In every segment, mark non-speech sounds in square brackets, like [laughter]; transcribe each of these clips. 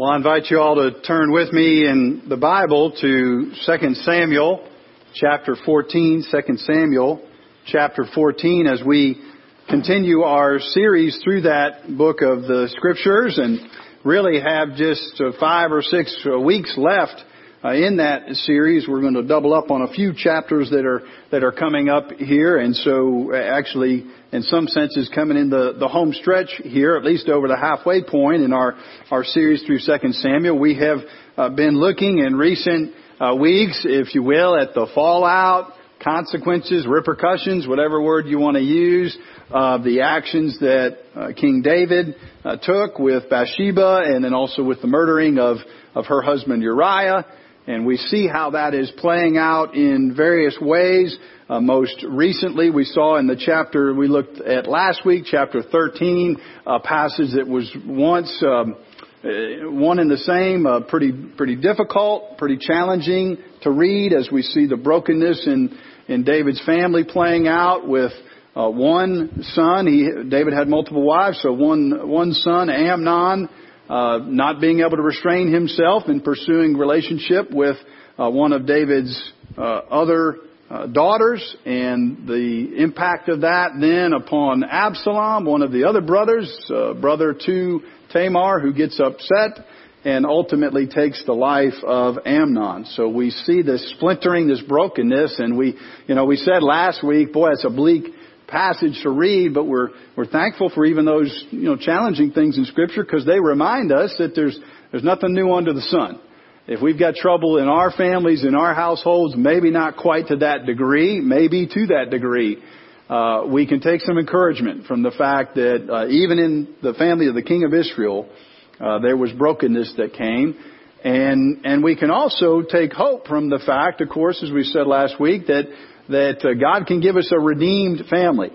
Well, I invite you all to turn with me in the Bible to 2 Samuel chapter 14, 2 Samuel chapter 14 as we continue our series through that book of the scriptures and really have just uh, five or six uh, weeks left uh, in that series. We're going to double up on a few chapters that are that are coming up here, and so actually, in some senses, coming in the the home stretch here, at least over the halfway point in our our series through Second Samuel. We have uh, been looking in recent uh, weeks, if you will, at the fallout, consequences, repercussions, whatever word you want to use, of the actions that uh, King David uh, took with Bathsheba, and then also with the murdering of of her husband Uriah. And we see how that is playing out in various ways. Uh, most recently, we saw in the chapter we looked at last week, chapter 13, a passage that was once um, uh, one and the same, uh, pretty pretty difficult, pretty challenging to read as we see the brokenness in in David's family playing out with uh, one son. He David had multiple wives, so one one son, Amnon uh, not being able to restrain himself in pursuing relationship with uh, one of David's uh, other uh, daughters, and the impact of that then upon Absalom, one of the other brothers, uh, brother to Tamar, who gets upset and ultimately takes the life of Amnon. So we see this splintering, this brokenness, and we, you know, we said last week, boy, it's a bleak passage to read, but we're, we're thankful for even those, you know, challenging things in scripture because they remind us that there's, there's nothing new under the sun. If we've got trouble in our families, in our households, maybe not quite to that degree, maybe to that degree, uh, we can take some encouragement from the fact that uh, even in the family of the king of Israel, uh, there was brokenness that came. And, and we can also take hope from the fact, of course, as we said last week, that that uh, God can give us a redeemed family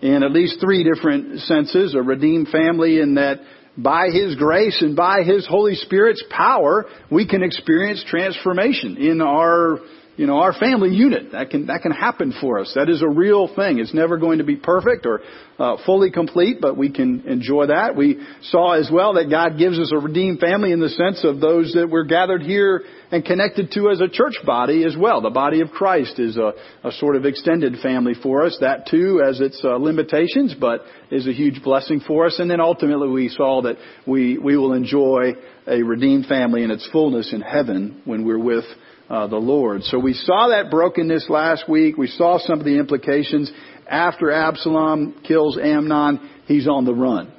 in at least three different senses. A redeemed family in that by His grace and by His Holy Spirit's power, we can experience transformation in our you know, our family unit. That can, that can happen for us. That is a real thing. It's never going to be perfect or uh, fully complete, but we can enjoy that. We saw as well that God gives us a redeemed family in the sense of those that we're gathered here and connected to as a church body as well. The body of Christ is a, a sort of extended family for us. That too has its uh, limitations, but is a huge blessing for us. And then ultimately we saw that we, we will enjoy a redeemed family in its fullness in heaven when we're with uh, the Lord. So we saw that brokenness last week. We saw some of the implications. After Absalom kills Amnon, he's on the run.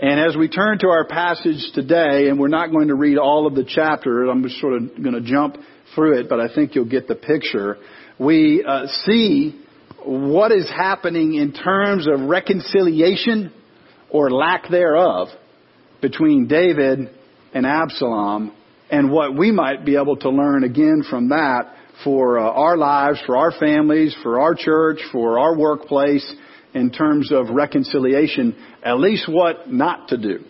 And as we turn to our passage today, and we're not going to read all of the chapter, I'm just sort of going to jump through it, but I think you'll get the picture. We uh, see what is happening in terms of reconciliation or lack thereof between David and Absalom and what we might be able to learn again from that for uh, our lives, for our families, for our church, for our workplace in terms of reconciliation, at least what not to do.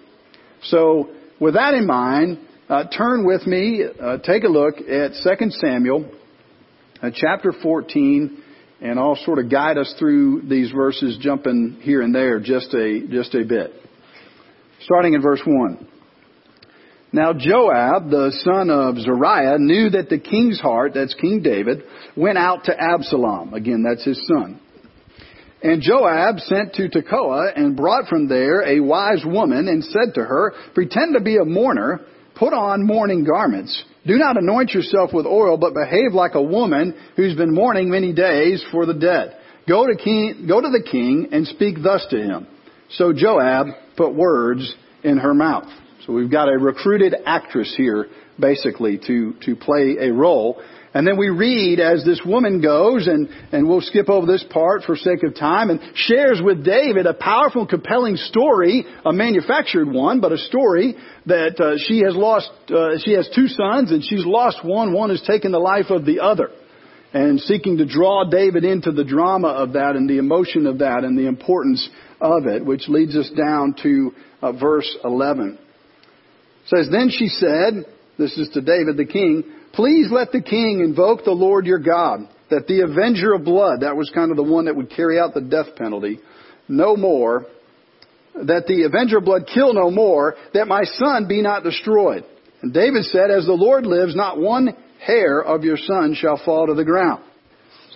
So with that in mind, uh, turn with me, uh, take a look at 2 Samuel uh, chapter 14, and I'll sort of guide us through these verses, jumping here and there just a, just a bit. Starting in verse 1. Now Joab, the son of Zeruiah, knew that the king's heart, that's King David, went out to Absalom. Again, that's his son. And Joab sent to Tekoa and brought from there a wise woman and said to her, Pretend to be a mourner, put on mourning garments. Do not anoint yourself with oil, but behave like a woman who's been mourning many days for the dead. Go to, king, go to the king and speak thus to him. So Joab put words in her mouth. So we've got a recruited actress here, basically, to, to play a role. And then we read as this woman goes, and, and we'll skip over this part for sake of time, and shares with David a powerful, compelling story, a manufactured one, but a story that uh, she has lost, uh, she has two sons, and she's lost one. One has taken the life of the other. And seeking to draw David into the drama of that and the emotion of that and the importance of it, which leads us down to uh, verse 11 says, Then she said, this is to David the king, please let the king invoke the Lord your God, that the avenger of blood, that was kind of the one that would carry out the death penalty, no more that the avenger of blood kill no more, that my son be not destroyed. And David said, As the Lord lives, not one hair of your son shall fall to the ground.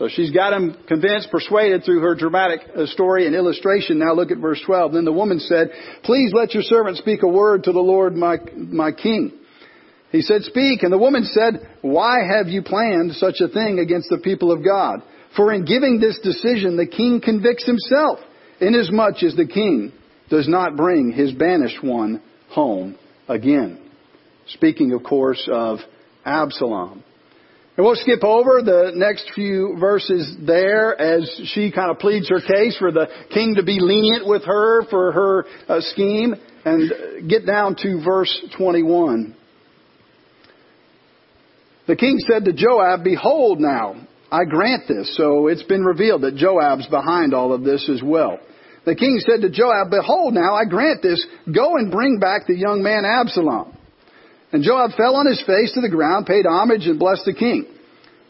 So she's got him convinced, persuaded through her dramatic uh, story and illustration. Now look at verse 12. Then the woman said, Please let your servant speak a word to the Lord my, my king. He said, Speak. And the woman said, Why have you planned such a thing against the people of God? For in giving this decision, the king convicts himself, inasmuch as the king does not bring his banished one home again. Speaking, of course, of Absalom. And we'll skip over the next few verses there as she kind of pleads her case for the king to be lenient with her for her uh, scheme and get down to verse 21. The king said to Joab, Behold now, I grant this. So it's been revealed that Joab's behind all of this as well. The king said to Joab, Behold now, I grant this. Go and bring back the young man Absalom. And Joab fell on his face to the ground, paid homage, and blessed the king.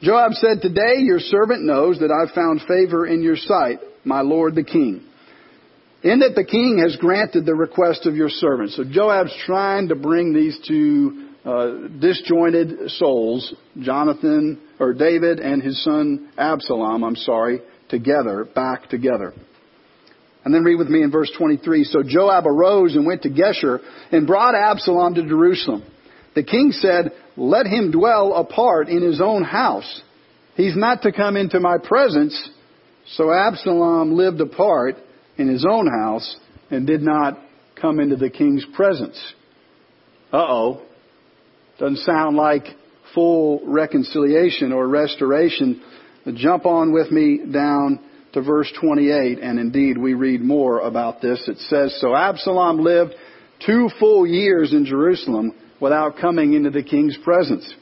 Joab said, Today your servant knows that I've found favor in your sight, my lord the king. In that the king has granted the request of your servant. So Joab's trying to bring these two uh, disjointed souls, Jonathan or David and his son Absalom, I'm sorry, together, back together. And then read with me in verse 23. So Joab arose and went to Geshur and brought Absalom to Jerusalem. The king said, Let him dwell apart in his own house. He's not to come into my presence. So Absalom lived apart in his own house and did not come into the king's presence. Uh oh. Doesn't sound like full reconciliation or restoration. Jump on with me down to verse 28, and indeed we read more about this. It says, So Absalom lived two full years in Jerusalem without coming into the king's presence.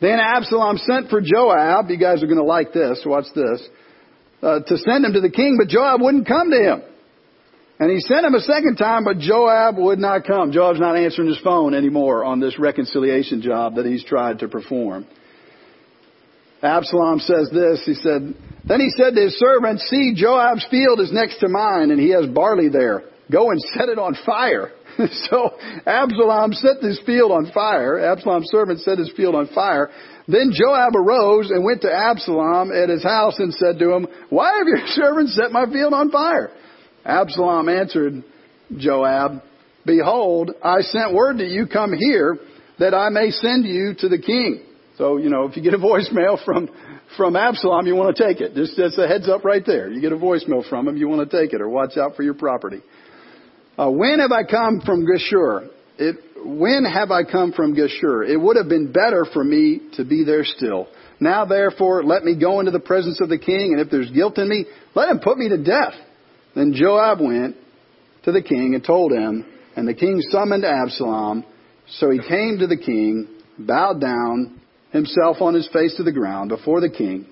Then Absalom sent for Joab. You guys are going to like this. Watch this. Uh, to send him to the king, but Joab wouldn't come to him. And he sent him a second time, but Joab would not come. Joab's not answering his phone anymore on this reconciliation job that he's tried to perform. Absalom says this. He said, Then he said to his servant, See, Joab's field is next to mine, and he has barley there. Go and set it on fire. [laughs] so Absalom set his field on fire. Absalom's servant set his field on fire. Then Joab arose and went to Absalom at his house and said to him, Why have your [laughs] servants set my field on fire? Absalom answered Joab, Behold, I sent word that you come here that I may send you to the king. So, you know, if you get a voicemail from, from Absalom, you want to take it. Just, just a heads up right there. You get a voicemail from him, you want to take it or watch out for your property. Uh, when have I come from Geshur? It, when have I come from Geshur? It would have been better for me to be there still. Now therefore, let me go into the presence of the king, and if there's guilt in me, let him put me to death. Then Joab went to the king and told him, and the king summoned Absalom. So he came to the king, bowed down himself on his face to the ground before the king,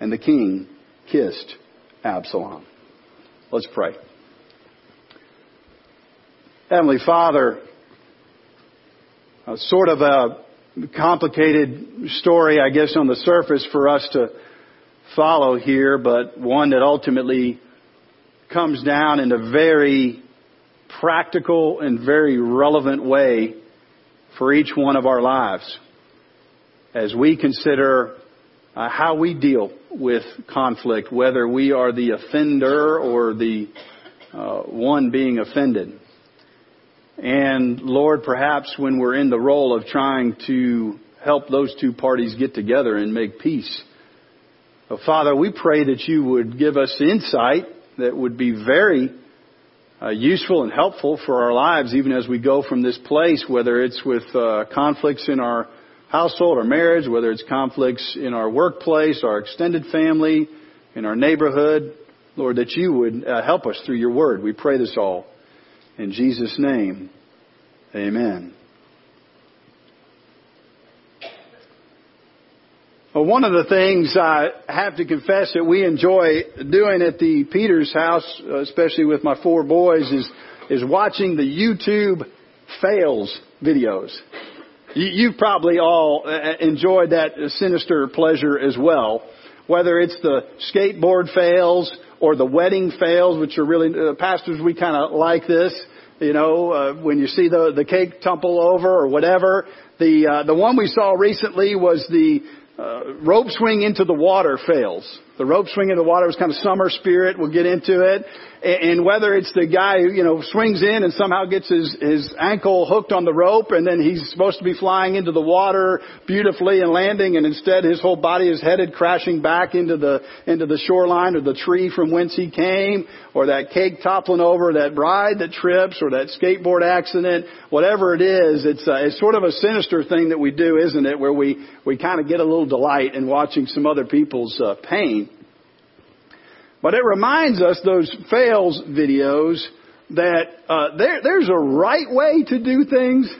and the king kissed Absalom. Let's pray. Heavenly Father, a sort of a complicated story, I guess, on the surface for us to follow here, but one that ultimately comes down in a very practical and very relevant way for each one of our lives as we consider uh, how we deal with conflict, whether we are the offender or the uh, one being offended. And Lord, perhaps when we're in the role of trying to help those two parties get together and make peace, Father, we pray that you would give us insight that would be very uh, useful and helpful for our lives, even as we go from this place, whether it's with uh, conflicts in our household or marriage, whether it's conflicts in our workplace, our extended family, in our neighborhood. Lord, that you would uh, help us through your word. We pray this all. In Jesus' name, amen. Well, one of the things I have to confess that we enjoy doing at the Peters house, especially with my four boys, is, is watching the YouTube fails videos. You, you've probably all uh, enjoyed that sinister pleasure as well. Whether it's the skateboard fails or the wedding fails, which are really, uh, pastors, we kind of like this. You know, uh, when you see the, the cake tumble over or whatever. The, uh, the one we saw recently was the, uh, rope swing into the water fails. The rope swing into the water was kind of summer spirit. We'll get into it. And whether it's the guy who, you know, swings in and somehow gets his, his ankle hooked on the rope and then he's supposed to be flying into the water beautifully and landing and instead his whole body is headed crashing back into the, into the shoreline or the tree from whence he came or that cake toppling over, that bride that trips or that skateboard accident, whatever it is, it's, uh, it's sort of a sinister thing that we do, isn't it? Where we, we kind of get a little delight in watching some other people's uh, pain. But it reminds us, those fails videos, that uh, there, there's a right way to do things,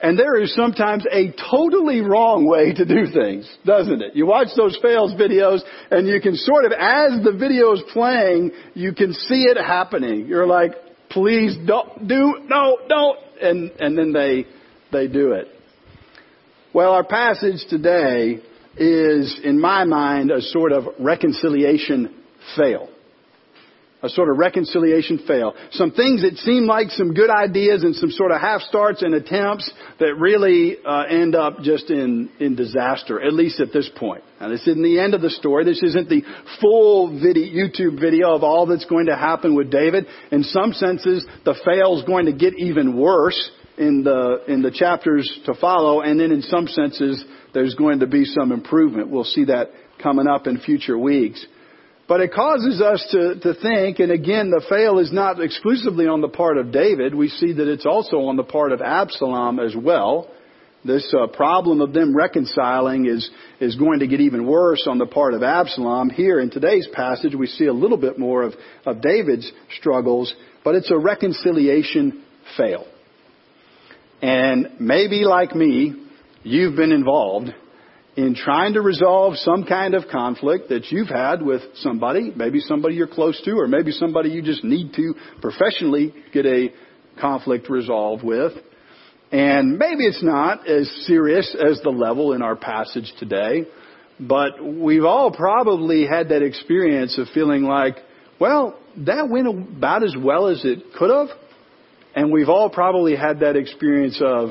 and there is sometimes a totally wrong way to do things, doesn't it? You watch those fails videos, and you can sort of, as the video is playing, you can see it happening. You're like, please don't do, no, don't, and and then they they do it. Well, our passage today is, in my mind, a sort of reconciliation fail. A sort of reconciliation fail. Some things that seem like some good ideas and some sort of half starts and attempts that really uh, end up just in, in disaster, at least at this point. Now this isn't the end of the story. This isn't the full video, YouTube video of all that's going to happen with David. In some senses, the fail is going to get even worse in the, in the chapters to follow, and then in some senses, there's going to be some improvement. We'll see that coming up in future weeks. But it causes us to, to think, and again, the fail is not exclusively on the part of David. We see that it's also on the part of Absalom as well. This uh, problem of them reconciling is, is going to get even worse on the part of Absalom. Here in today's passage, we see a little bit more of, of David's struggles, but it's a reconciliation fail. And maybe like me, you've been involved in trying to resolve some kind of conflict that you've had with somebody, maybe somebody you're close to, or maybe somebody you just need to professionally get a conflict resolved with. And maybe it's not as serious as the level in our passage today, but we've all probably had that experience of feeling like, well, that went about as well as it could have. And we've all probably had that experience of,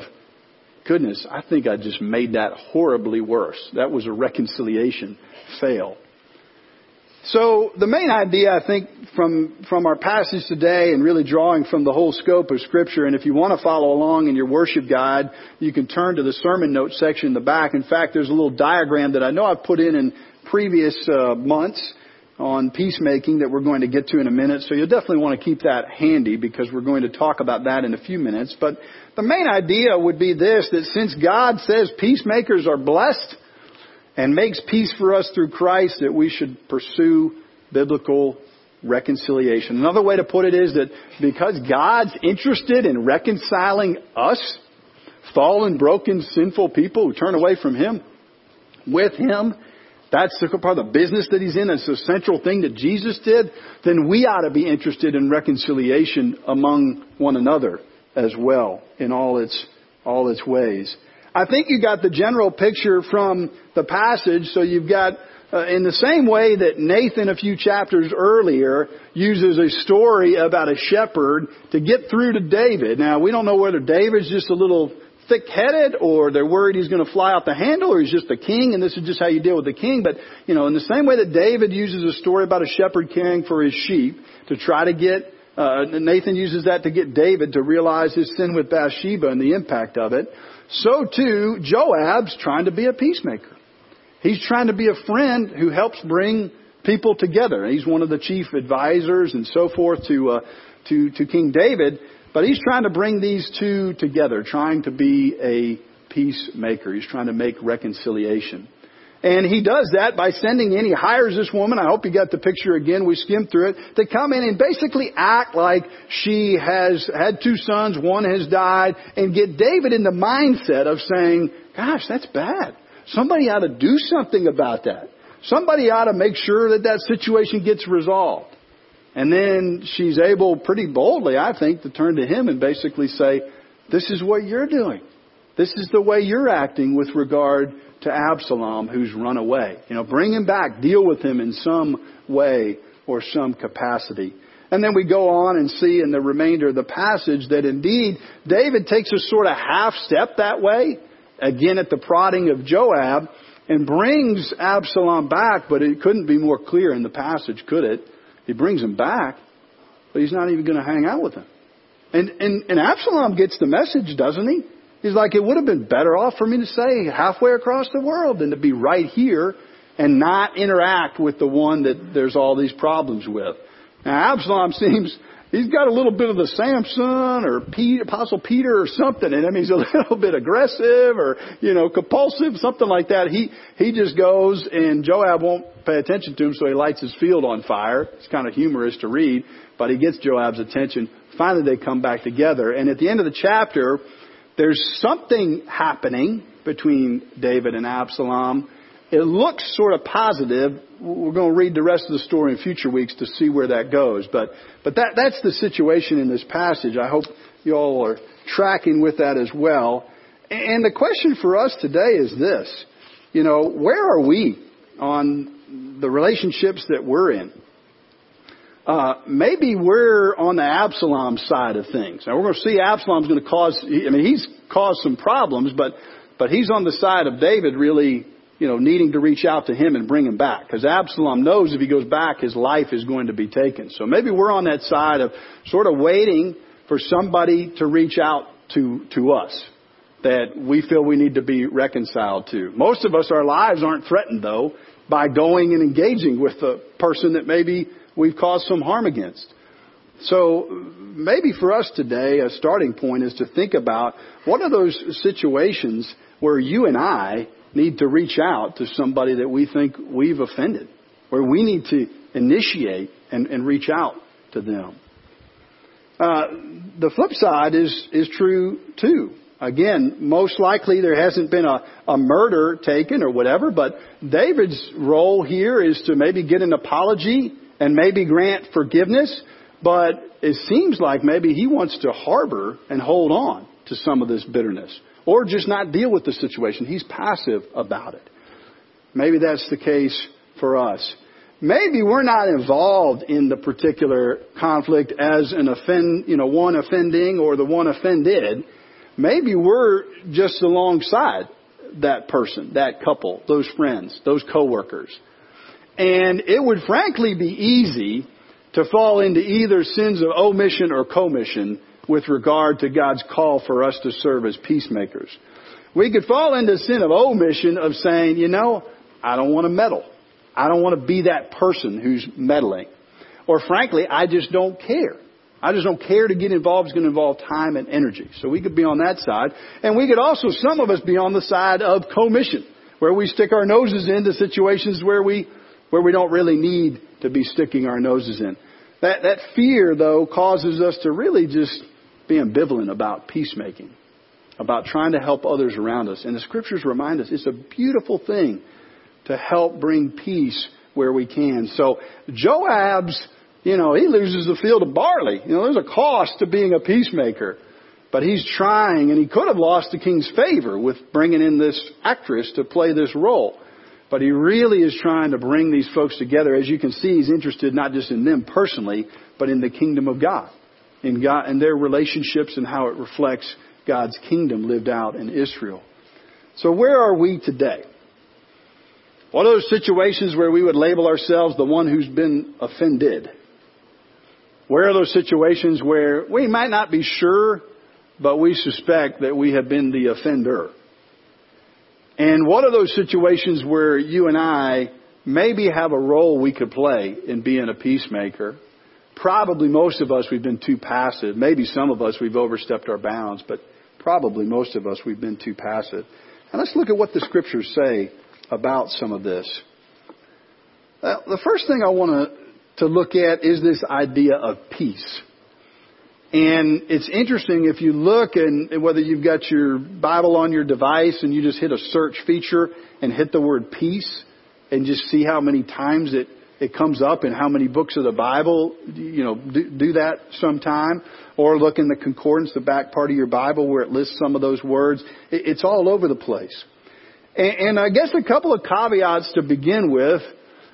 goodness, I think I just made that horribly worse. That was a reconciliation fail. So the main idea, I think, from, from our passage today and really drawing from the whole scope of scripture, and if you want to follow along in your worship guide, you can turn to the sermon notes section in the back. In fact, there's a little diagram that I know I've put in in previous uh, months on peacemaking that we're going to get to in a minute. So you'll definitely want to keep that handy because we're going to talk about that in a few minutes. But the main idea would be this, that since God says peacemakers are blessed and makes peace for us through Christ, that we should pursue biblical reconciliation. Another way to put it is that because God's interested in reconciling us, fallen, broken, sinful people who turn away from Him, with Him, that's the part of the business that He's in, it's the central thing that Jesus did, then we ought to be interested in reconciliation among one another as well in all its, all its ways. I think you got the general picture from the passage, so you've got uh, in the same way that Nathan a few chapters earlier uses a story about a shepherd to get through to David. Now we don't know whether David's just a little thick-headed or they're worried he's going to fly out the handle or he's just a king and this is just how you deal with the king. But, you know, in the same way that David uses a story about a shepherd caring for his sheep to try to get uh, Nathan uses that to get David to realize his sin with Bathsheba and the impact of it. So too, Joab's trying to be a peacemaker. He's trying to be a friend who helps bring people together. He's one of the chief advisors and so forth to, uh, to, to King David. But he's trying to bring these two together, trying to be a peacemaker. He's trying to make reconciliation. And he does that by sending in, he hires this woman, I hope you got the picture again, we skimmed through it, to come in and basically act like she has had two sons, one has died, and get David in the mindset of saying, gosh, that's bad. Somebody ought to do something about that. Somebody ought to make sure that that situation gets resolved. And then she's able pretty boldly, I think, to turn to him and basically say, this is what you're doing. This is the way you're acting with regard to Absalom who's run away. You know, bring him back, deal with him in some way or some capacity. And then we go on and see in the remainder of the passage that indeed David takes a sort of half step that way, again at the prodding of Joab, and brings Absalom back, but it couldn't be more clear in the passage, could it? He brings him back, but he's not even going to hang out with him. And, and, and Absalom gets the message, doesn't he? He's like, it would have been better off for me to stay halfway across the world than to be right here and not interact with the one that there's all these problems with. Now Absalom [laughs] seems he's got a little bit of the Samson or Pete, Apostle Peter or something in him. He's a [laughs] little bit aggressive or, you know, compulsive, something like that. He, he just goes and Joab won't pay attention to him, so he lights his field on fire. It's kind of humorous to read, but he gets Joab's attention. Finally, they come back together. And at the end of the chapter, there's something happening between David and Absalom it looks sort of positive. We're going to read the rest of the story in future weeks to see where that goes. But, but that, that's the situation in this passage. I hope you all are tracking with that as well. And the question for us today is this. You know, where are we on the relationships that we're in? Uh, maybe we're on the Absalom side of things. Now we're going to see Absalom's going to cause, I mean, he's caused some problems, but, but he's on the side of David really you know, needing to reach out to him and bring him back. Because Absalom knows if he goes back, his life is going to be taken. So maybe we're on that side of sort of waiting for somebody to reach out to, to us that we feel we need to be reconciled to. Most of us, our lives aren't threatened though by going and engaging with the person that maybe we've caused some harm against. So maybe for us today, a starting point is to think about what are those situations where you and I need to reach out to somebody that we think we've offended, where we need to initiate and, and reach out to them. Uh, the flip side is is true too. Again, most likely there hasn't been a, a murder taken or whatever, but David's role here is to maybe get an apology and maybe grant forgiveness, but it seems like maybe he wants to harbor and hold on to some of this bitterness or just not deal with the situation. He's passive about it. Maybe that's the case for us. Maybe we're not involved in the particular conflict as an offend, you know, one offending or the one offended. Maybe we're just alongside that person, that couple, those friends, those coworkers. And it would frankly be easy to fall into either sins of omission or commission with regard to God's call for us to serve as peacemakers. We could fall into sin of omission of saying, you know, I don't want to meddle. I don't want to be that person who's meddling. Or frankly, I just don't care. I just don't care to get involved. It's going to involve time and energy. So we could be on that side. And we could also, some of us, be on the side of commission, where we stick our noses into situations where we, where we don't really need to be sticking our noses in. That, that fear, though, causes us to really just be ambivalent about peacemaking, about trying to help others around us. And the scriptures remind us it's a beautiful thing to help bring peace where we can. So Joab's, you know, he loses the field of barley. You know, there's a cost to being a peacemaker. But he's trying, and he could have lost the king's favor with bringing in this actress to play this role. But he really is trying to bring these folks together. As you can see, he's interested not just in them personally, but in the kingdom of God in God and their relationships and how it reflects God's kingdom lived out in Israel. So where are we today? What are those situations where we would label ourselves the one who's been offended? Where are those situations where we might not be sure, but we suspect that we have been the offender? And what are those situations where you and I maybe have a role we could play in being a peacemaker? Probably most of us we've been too passive. Maybe some of us we've overstepped our bounds, but probably most of us we've been too passive. And let's look at what the scriptures say about some of this. Well, the first thing I want to to look at is this idea of peace. And it's interesting if you look and whether you've got your Bible on your device and you just hit a search feature and hit the word peace and just see how many times it it comes up in how many books of the Bible, you know, do, do that sometime. Or look in the concordance, the back part of your Bible where it lists some of those words. It, it's all over the place. And, and I guess a couple of caveats to begin with.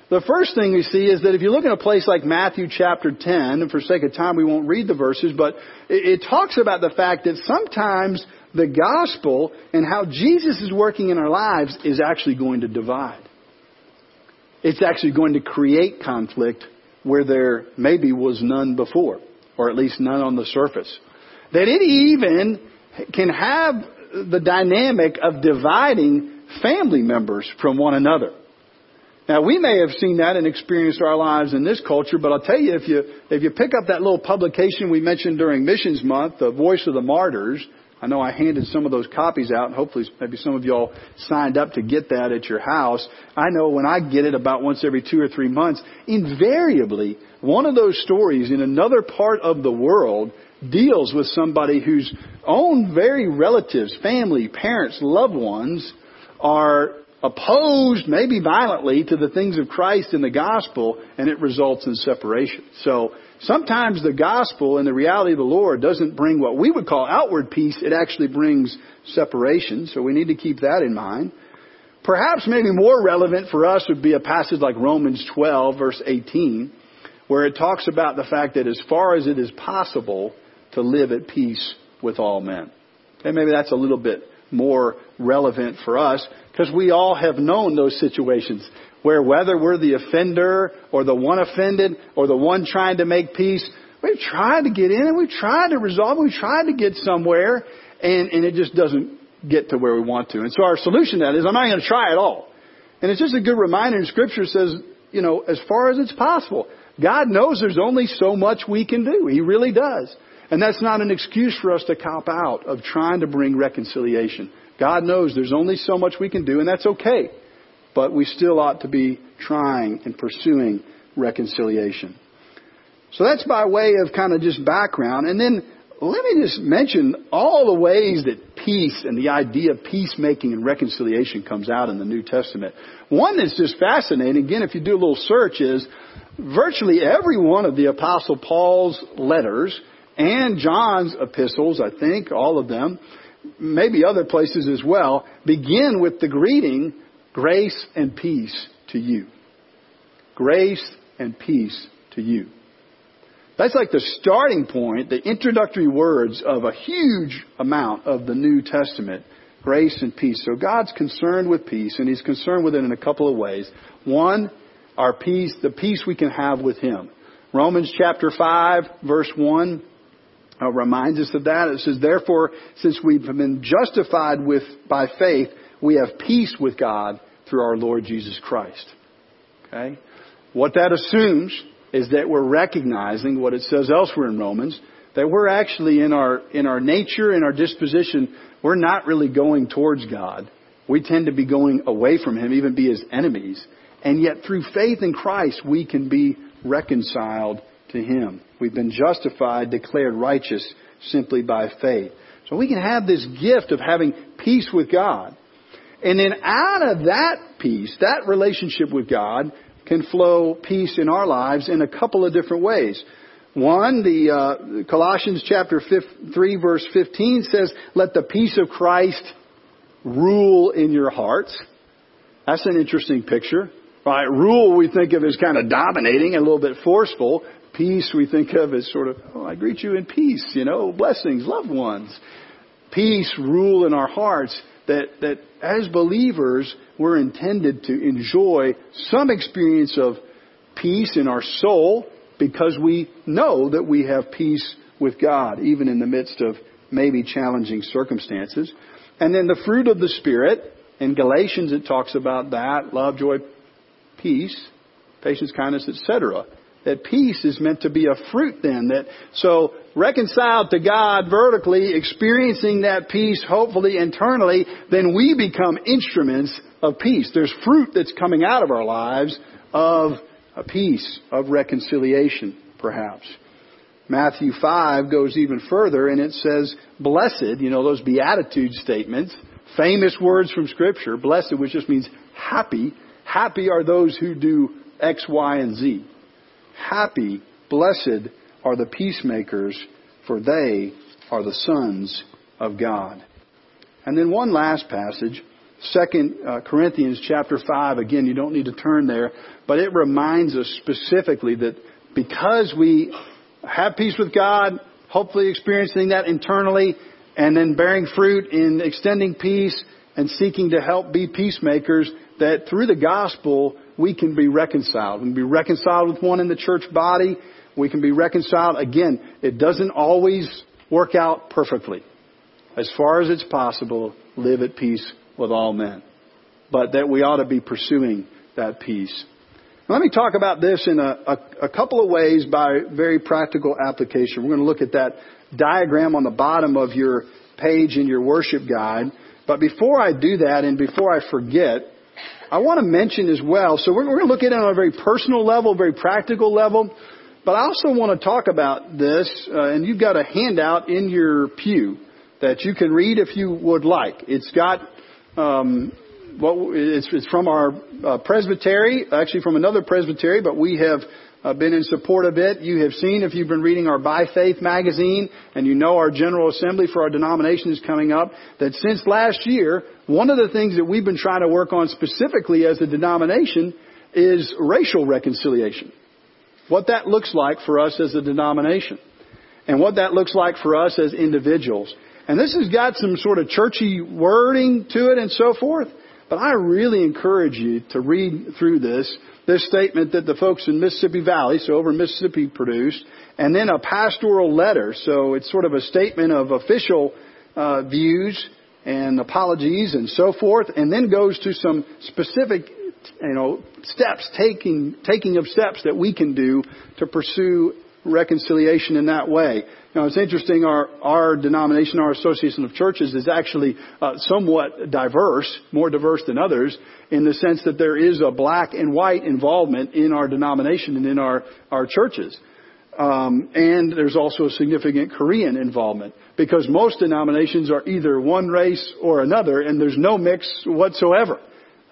The first thing we see is that if you look at a place like Matthew chapter 10, and for sake of time we won't read the verses, but it, it talks about the fact that sometimes the gospel and how Jesus is working in our lives is actually going to divide. It's actually going to create conflict where there maybe was none before, or at least none on the surface. That it even can have the dynamic of dividing family members from one another. Now we may have seen that and experienced our lives in this culture, but I'll tell you if you if you pick up that little publication we mentioned during Missions Month, the Voice of the Martyrs, I know I handed some of those copies out, and hopefully maybe some of y'all signed up to get that at your house. I know when I get it about once every two or three months, invariably one of those stories in another part of the world deals with somebody whose own very relatives, family, parents, loved ones are opposed, maybe violently, to the things of Christ and the gospel, and it results in separation. So sometimes the gospel and the reality of the Lord doesn't bring what we would call outward peace, it actually brings separation. So we need to keep that in mind. Perhaps maybe more relevant for us would be a passage like Romans 12, verse 18, where it talks about the fact that as far as it is possible to live at peace with all men. Okay, maybe that's a little bit more relevant for us because we all have known those situations where whether we're the offender or the one offended or the one trying to make peace, we've tried to get in and we've tried to resolve, we've tried to get somewhere and, and it just doesn't get to where we want to. And so our solution to that is I'm not going to try at all. And it's just a good reminder in scripture says, you know, as far as it's possible, God knows there's only so much we can do. He really does. And that's not an excuse for us to cop out of trying to bring reconciliation. God knows there's only so much we can do, and that's okay. But we still ought to be trying and pursuing reconciliation. So that's by way of kind of just background. And then let me just mention all the ways that peace and the idea of peacemaking and reconciliation comes out in the New Testament. One that's just fascinating, again, if you do a little search, is virtually every one of the Apostle Paul's letters and John's epistles, I think, all of them, maybe other places as well, begin with the greeting, grace and peace to you. Grace and peace to you. That's like the starting point, the introductory words of a huge amount of the New Testament. Grace and peace. So God's concerned with peace, and He's concerned with it in a couple of ways. One, our peace, the peace we can have with Him. Romans chapter 5, verse 1 uh, reminds us of that. It says, therefore, since we've been justified with, by faith, we have peace with God through our Lord Jesus Christ. Okay? What that assumes is that we're recognizing what it says elsewhere in Romans, that we're actually in our, in our nature, in our disposition, we're not really going towards God. We tend to be going away from Him, even be His enemies. And yet through faith in Christ, we can be reconciled to Him. We've been justified, declared righteous simply by faith. So we can have this gift of having peace with God. And then out of that peace, that relationship with God, can flow peace in our lives in a couple of different ways. One, the uh, Colossians chapter 3 verse 15 says, "Let the peace of Christ rule in your hearts." That's an interesting picture. Right? Rule we think of as kind of dominating a little bit forceful. Peace we think of as sort of, oh, I greet you in peace, you know, blessings, loved ones. Peace rule in our hearts that, that as believers, we're intended to enjoy some experience of peace in our soul because we know that we have peace with God, even in the midst of maybe challenging circumstances. And then the fruit of the Spirit, in Galatians it talks about that, love, joy, peace, patience, kindness, etc that peace is meant to be a fruit then that so reconciled to God vertically experiencing that peace hopefully internally then we become instruments of peace. There's fruit that's coming out of our lives of a peace of reconciliation perhaps. Matthew 5 goes even further and it says blessed you know those beatitude statements famous words from scripture blessed which just means happy. Happy are those who do X, Y, and Z. Happy, blessed are the peacemakers, for they are the sons of God. And then one last passage Second uh, Corinthians chapter 5. Again, you don't need to turn there, but it reminds us specifically that because we have peace with God, hopefully experiencing that internally, and then bearing fruit in extending peace and seeking to help be peacemakers, that through the gospel, we can be reconciled. We can be reconciled with one in the church body. We can be reconciled. Again, it doesn't always work out perfectly. As far as it's possible, live at peace with all men. But that we ought to be pursuing that peace. Let me talk about this in a, a, a, couple of ways by very practical application. We're going to look at that diagram on the bottom of your page in your worship guide. But before I do that and before I forget, I want to mention as well, so we're, going to look at it on a very personal level, very practical level, but I also want to talk about this, uh, and you've got a handout in your pew that you can read if you would like. It's got um, well, it's, it's from our uh, presbytery, actually from another presbytery, but we have uh, been in support of it. You have seen, if you've been reading our By Faith magazine, and you know our General Assembly for our denomination is coming up, that since last year, one of the things that we've been trying to work on specifically as a denomination is racial reconciliation. What that looks like for us as a denomination. And what that looks like for us as individuals. And this has got some sort of churchy wording to it and so forth. But I really encourage you to read through this, this statement that the folks in Mississippi Valley, so over Mississippi, produced, and then a pastoral letter. So it's sort of a statement of official uh, views and apologies and so forth, and then goes to some specific, you know, steps, taking, taking of steps that we can do to pursue reconciliation in that way. Now it's interesting, our, our denomination, our association of churches is actually uh, somewhat diverse, more diverse than others, in the sense that there is a black and white involvement in our denomination and in our, our churches. Um, and there's also a significant Korean involvement because most denominations are either one race or another, and there's no mix whatsoever.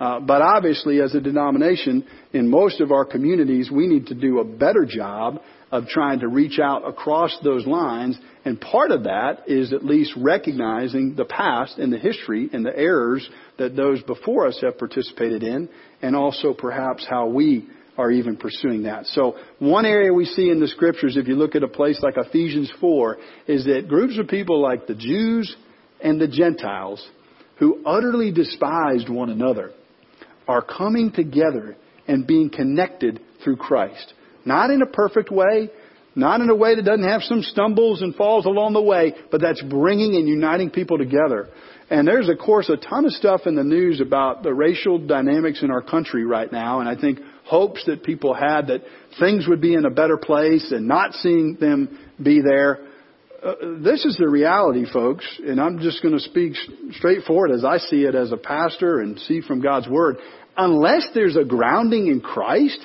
Uh, but obviously, as a denomination, in most of our communities, we need to do a better job of trying to reach out across those lines. And part of that is at least recognizing the past and the history and the errors that those before us have participated in, and also perhaps how we are even pursuing that. So one area we see in the scriptures, if you look at a place like Ephesians 4, is that groups of people like the Jews and the Gentiles who utterly despised one another are coming together and being connected through Christ. Not in a perfect way, not in a way that doesn't have some stumbles and falls along the way, but that's bringing and uniting people together. And there's, of course, a ton of stuff in the news about the racial dynamics in our country right now, and I think hopes that people had that things would be in a better place and not seeing them be there. Uh, this is the reality, folks, and I'm just going to speak straightforward as I see it as a pastor and see from God's Word. Unless there's a grounding in Christ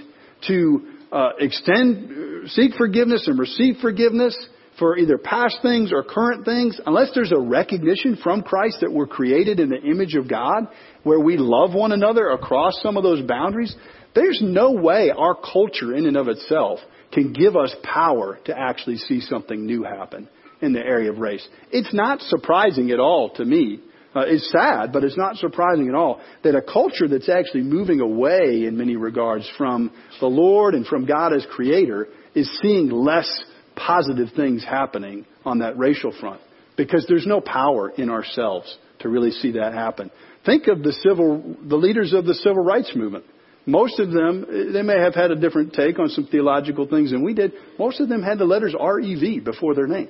to uh, extend, seek forgiveness and receive forgiveness for either past things or current things, unless there's a recognition from Christ that we're created in the image of God, where we love one another across some of those boundaries, there's no way our culture in and of itself can give us power to actually see something new happen in the area of race. It's not surprising at all to me uh, is sad, but it's not surprising at all that a culture that's actually moving away in many regards from the Lord and from God as creator is seeing less positive things happening on that racial front because there's no power in ourselves to really see that happen. Think of the civil, the leaders of the civil rights movement. Most of them, they may have had a different take on some theological things than we did. Most of them had the letters REV before their name.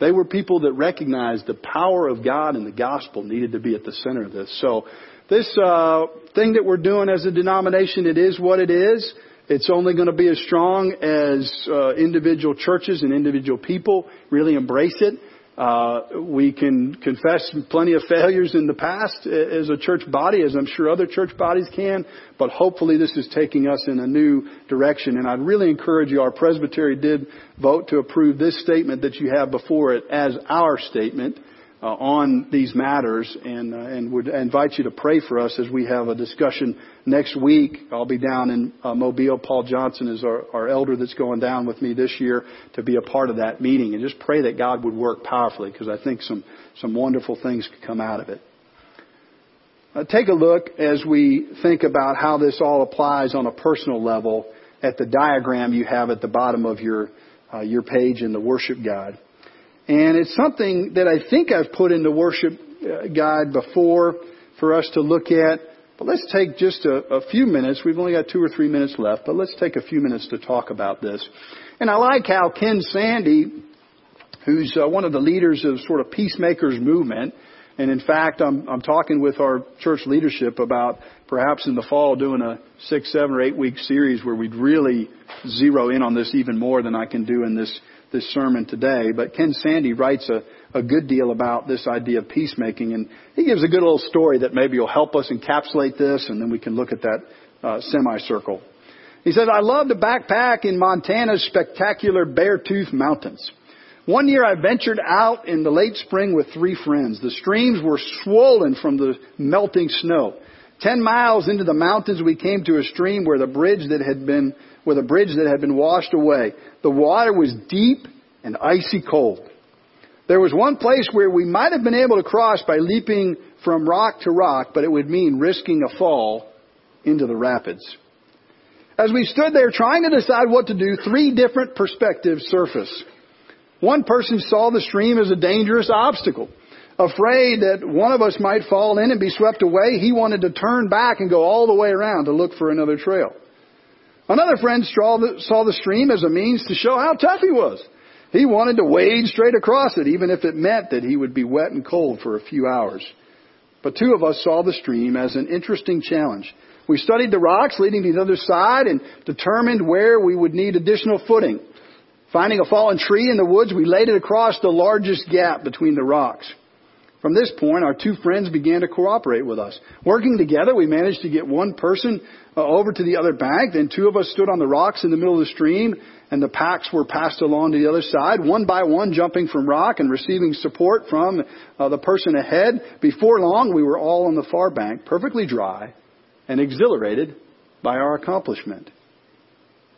They were people that recognized the power of God and the gospel needed to be at the center of this. So this uh, thing that we're doing as a denomination, it is what it is. It's only going to be as strong as uh, individual churches and individual people really embrace it. Uh, we can confess plenty of failures in the past as a church body, as I'm sure other church bodies can, but hopefully this is taking us in a new direction. And I'd really encourage you, our presbytery did vote to approve this statement that you have before it as our statement uh, on these matters and, uh, and would invite you to pray for us as we have a discussion next week. I'll be down in uh, Mobile. Paul Johnson is our, our elder that's going down with me this year to be a part of that meeting and just pray that God would work powerfully because I think some, some wonderful things could come out of it. uh, take a look as we think about how this all applies on a personal level at the diagram you have at the bottom of your uh, your page in the worship guide. And it's something that I think I've put in the worship uh, guide before for us to look at. But let's take just a, a few minutes. We've only got two or three minutes left, but let's take a few minutes to talk about this. And I like how Ken Sande, who's uh, one of the leaders of sort of peacemakers movement, and in fact, I'm, I'm talking with our church leadership about perhaps in the fall doing a six, seven, or eight week series where we'd really zero in on this even more than I can do in this, this sermon today. But Ken Sande writes a, a good deal about this idea of peacemaking, and he gives a good little story that maybe will help us encapsulate this, and then we can look at that uh, semicircle. He says, I love to backpack in Montana's spectacular Beartooth Mountains. One year I ventured out in the late spring with three friends. The streams were swollen from the melting snow. Ten miles into the mountains we came to a stream where the bridge that had been, where the bridge that had been washed away. The water was deep and icy cold. There was one place where we might have been able to cross by leaping from rock to rock, but it would mean risking a fall into the rapids. As we stood there trying to decide what to do, three different perspectives surfaced. One person saw the stream as a dangerous obstacle. Afraid that one of us might fall in and be swept away, he wanted to turn back and go all the way around to look for another trail. Another friend saw the stream as a means to show how tough he was. He wanted to wade straight across it, even if it meant that he would be wet and cold for a few hours. But two of us saw the stream as an interesting challenge. We studied the rocks leading to the other side and determined where we would need additional footing. Finding a fallen tree in the woods, we laid it across the largest gap between the rocks. From this point, our two friends began to cooperate with us. Working together, we managed to get one person uh, over to the other bank. Then two of us stood on the rocks in the middle of the stream, and the packs were passed along to the other side, one by one, jumping from rock and receiving support from uh, the person ahead. Before long, we were all on the far bank, perfectly dry and exhilarated by our accomplishment.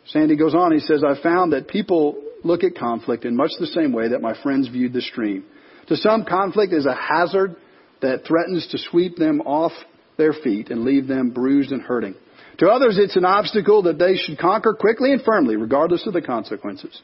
Sande goes on, he says, I found that people look at conflict in much the same way that my friends viewed the stream. To some, conflict is a hazard that threatens to sweep them off their feet and leave them bruised and hurting. To others, it's an obstacle that they should conquer quickly and firmly, regardless of the consequences.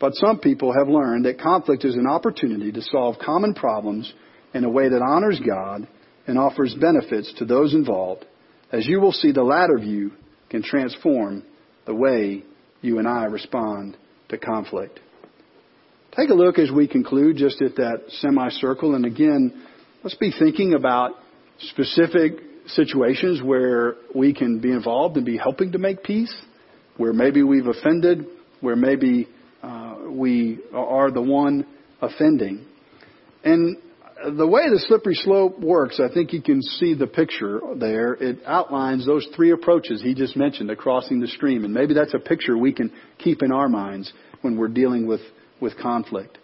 But some people have learned that conflict is an opportunity to solve common problems in a way that honors God and offers benefits to those involved. As you will see, the latter view can transform the way you and I respond to conflict. Take a look as we conclude just at that semicircle. And again, let's be thinking about specific situations where we can be involved and be helping to make peace, where maybe we've offended, where maybe uh, we are the one offending. And the way the slippery slope works, I think you can see the picture there. It outlines those three approaches he just mentioned to crossing the stream. And maybe that's a picture we can keep in our minds when we're dealing with, with conflict.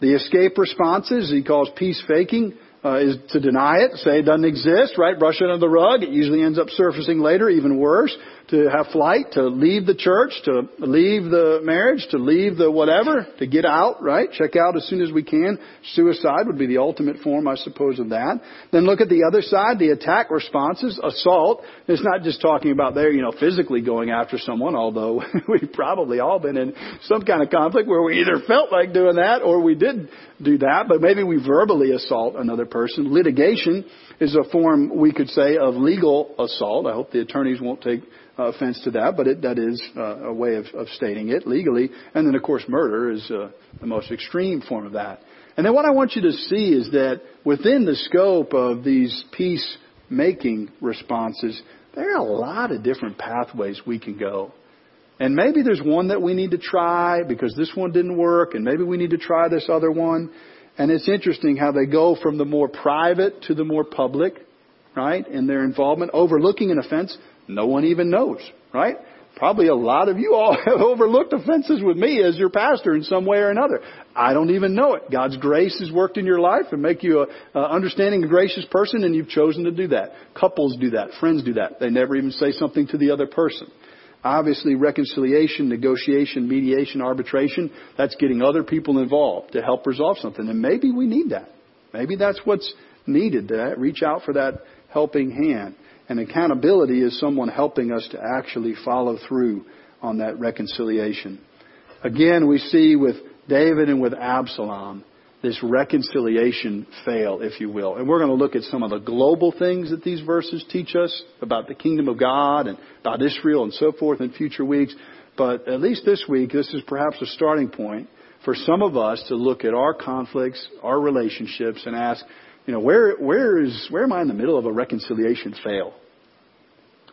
The escape responses he calls peace faking uh, is to deny it, say it doesn't exist, right? Brush it under the rug. It usually ends up surfacing later, even worse. To have flight, to leave the church, to leave the marriage, to leave the whatever, to get out, right? Check out as soon as we can. Suicide would be the ultimate form, I suppose, of that. Then look at the other side, the attack responses, assault. It's not just talking about there, you know, physically going after someone, although [laughs] we've probably all been in some kind of conflict where we either felt like doing that or we did do that, but maybe we verbally assault another person. Litigation is a form, we could say, of legal assault. I hope the attorneys won't take offense to that, but it, that is uh, a way of, of, stating it legally. And then, of course, murder is uh, the most extreme form of that. And then what I want you to see is that within the scope of these peace-making responses, there are a lot of different pathways we can go. And maybe there's one that we need to try because this one didn't work, and maybe we need to try this other one. And it's interesting how they go from the more private to the more public, right? In their involvement, overlooking an offense no one even knows, right? Probably a lot of you all [laughs] have overlooked offenses with me as your pastor in some way or another. I don't even know it. God's grace has worked in your life and make you a, a understanding and gracious person, and you've chosen to do that. Couples do that. Friends do that. They never even say something to the other person. Obviously, reconciliation, negotiation, mediation, arbitration, that's getting other people involved to help resolve something. And maybe we need that. Maybe that's what's needed that. Reach out for that helping hand. And accountability is someone helping us to actually follow through on that reconciliation. Again, we see with David and with Absalom this reconciliation fail, if you will. And we're going to look at some of the global things that these verses teach us about the kingdom of God and about Israel and so forth in future weeks. But at least this week, this is perhaps a starting point for some of us to look at our conflicts, our relationships, and ask, you know, where, where is, where am I in the middle of a reconciliation fail?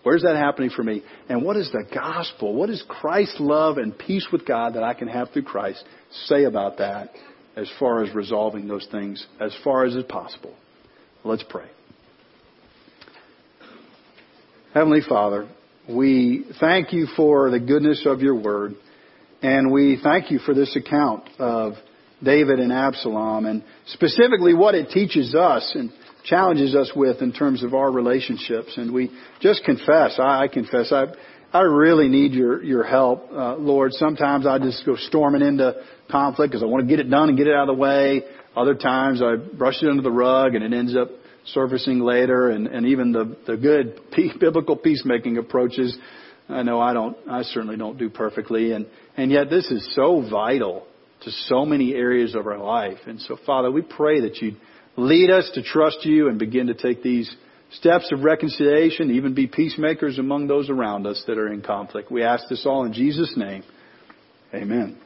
Where's that happening for me? And what is the gospel? What does Christ's love and peace with God that I can have through Christ say about that as far as resolving those things as far as is possible? Let's pray. Heavenly Father, we thank you for the goodness of your word, and we thank you for this account of David and Absalom, and specifically what it teaches us and challenges us with in terms of our relationships. And we just confess, I, I confess, I, I really need your, your help, uh, Lord. Sometimes I just go storming into conflict because I want to get it done and get it out of the way. Other times I brush it under the rug and it ends up surfacing later. And, and even the, the good [laughs] biblical peacemaking approaches, I know I don't, I certainly don't do perfectly. And, and yet this is so vital to so many areas of our life. And so Father, we pray that you'd lead us to trust you and begin to take these steps of reconciliation, even be peacemakers among those around us that are in conflict. We ask this all in Jesus' name. Amen.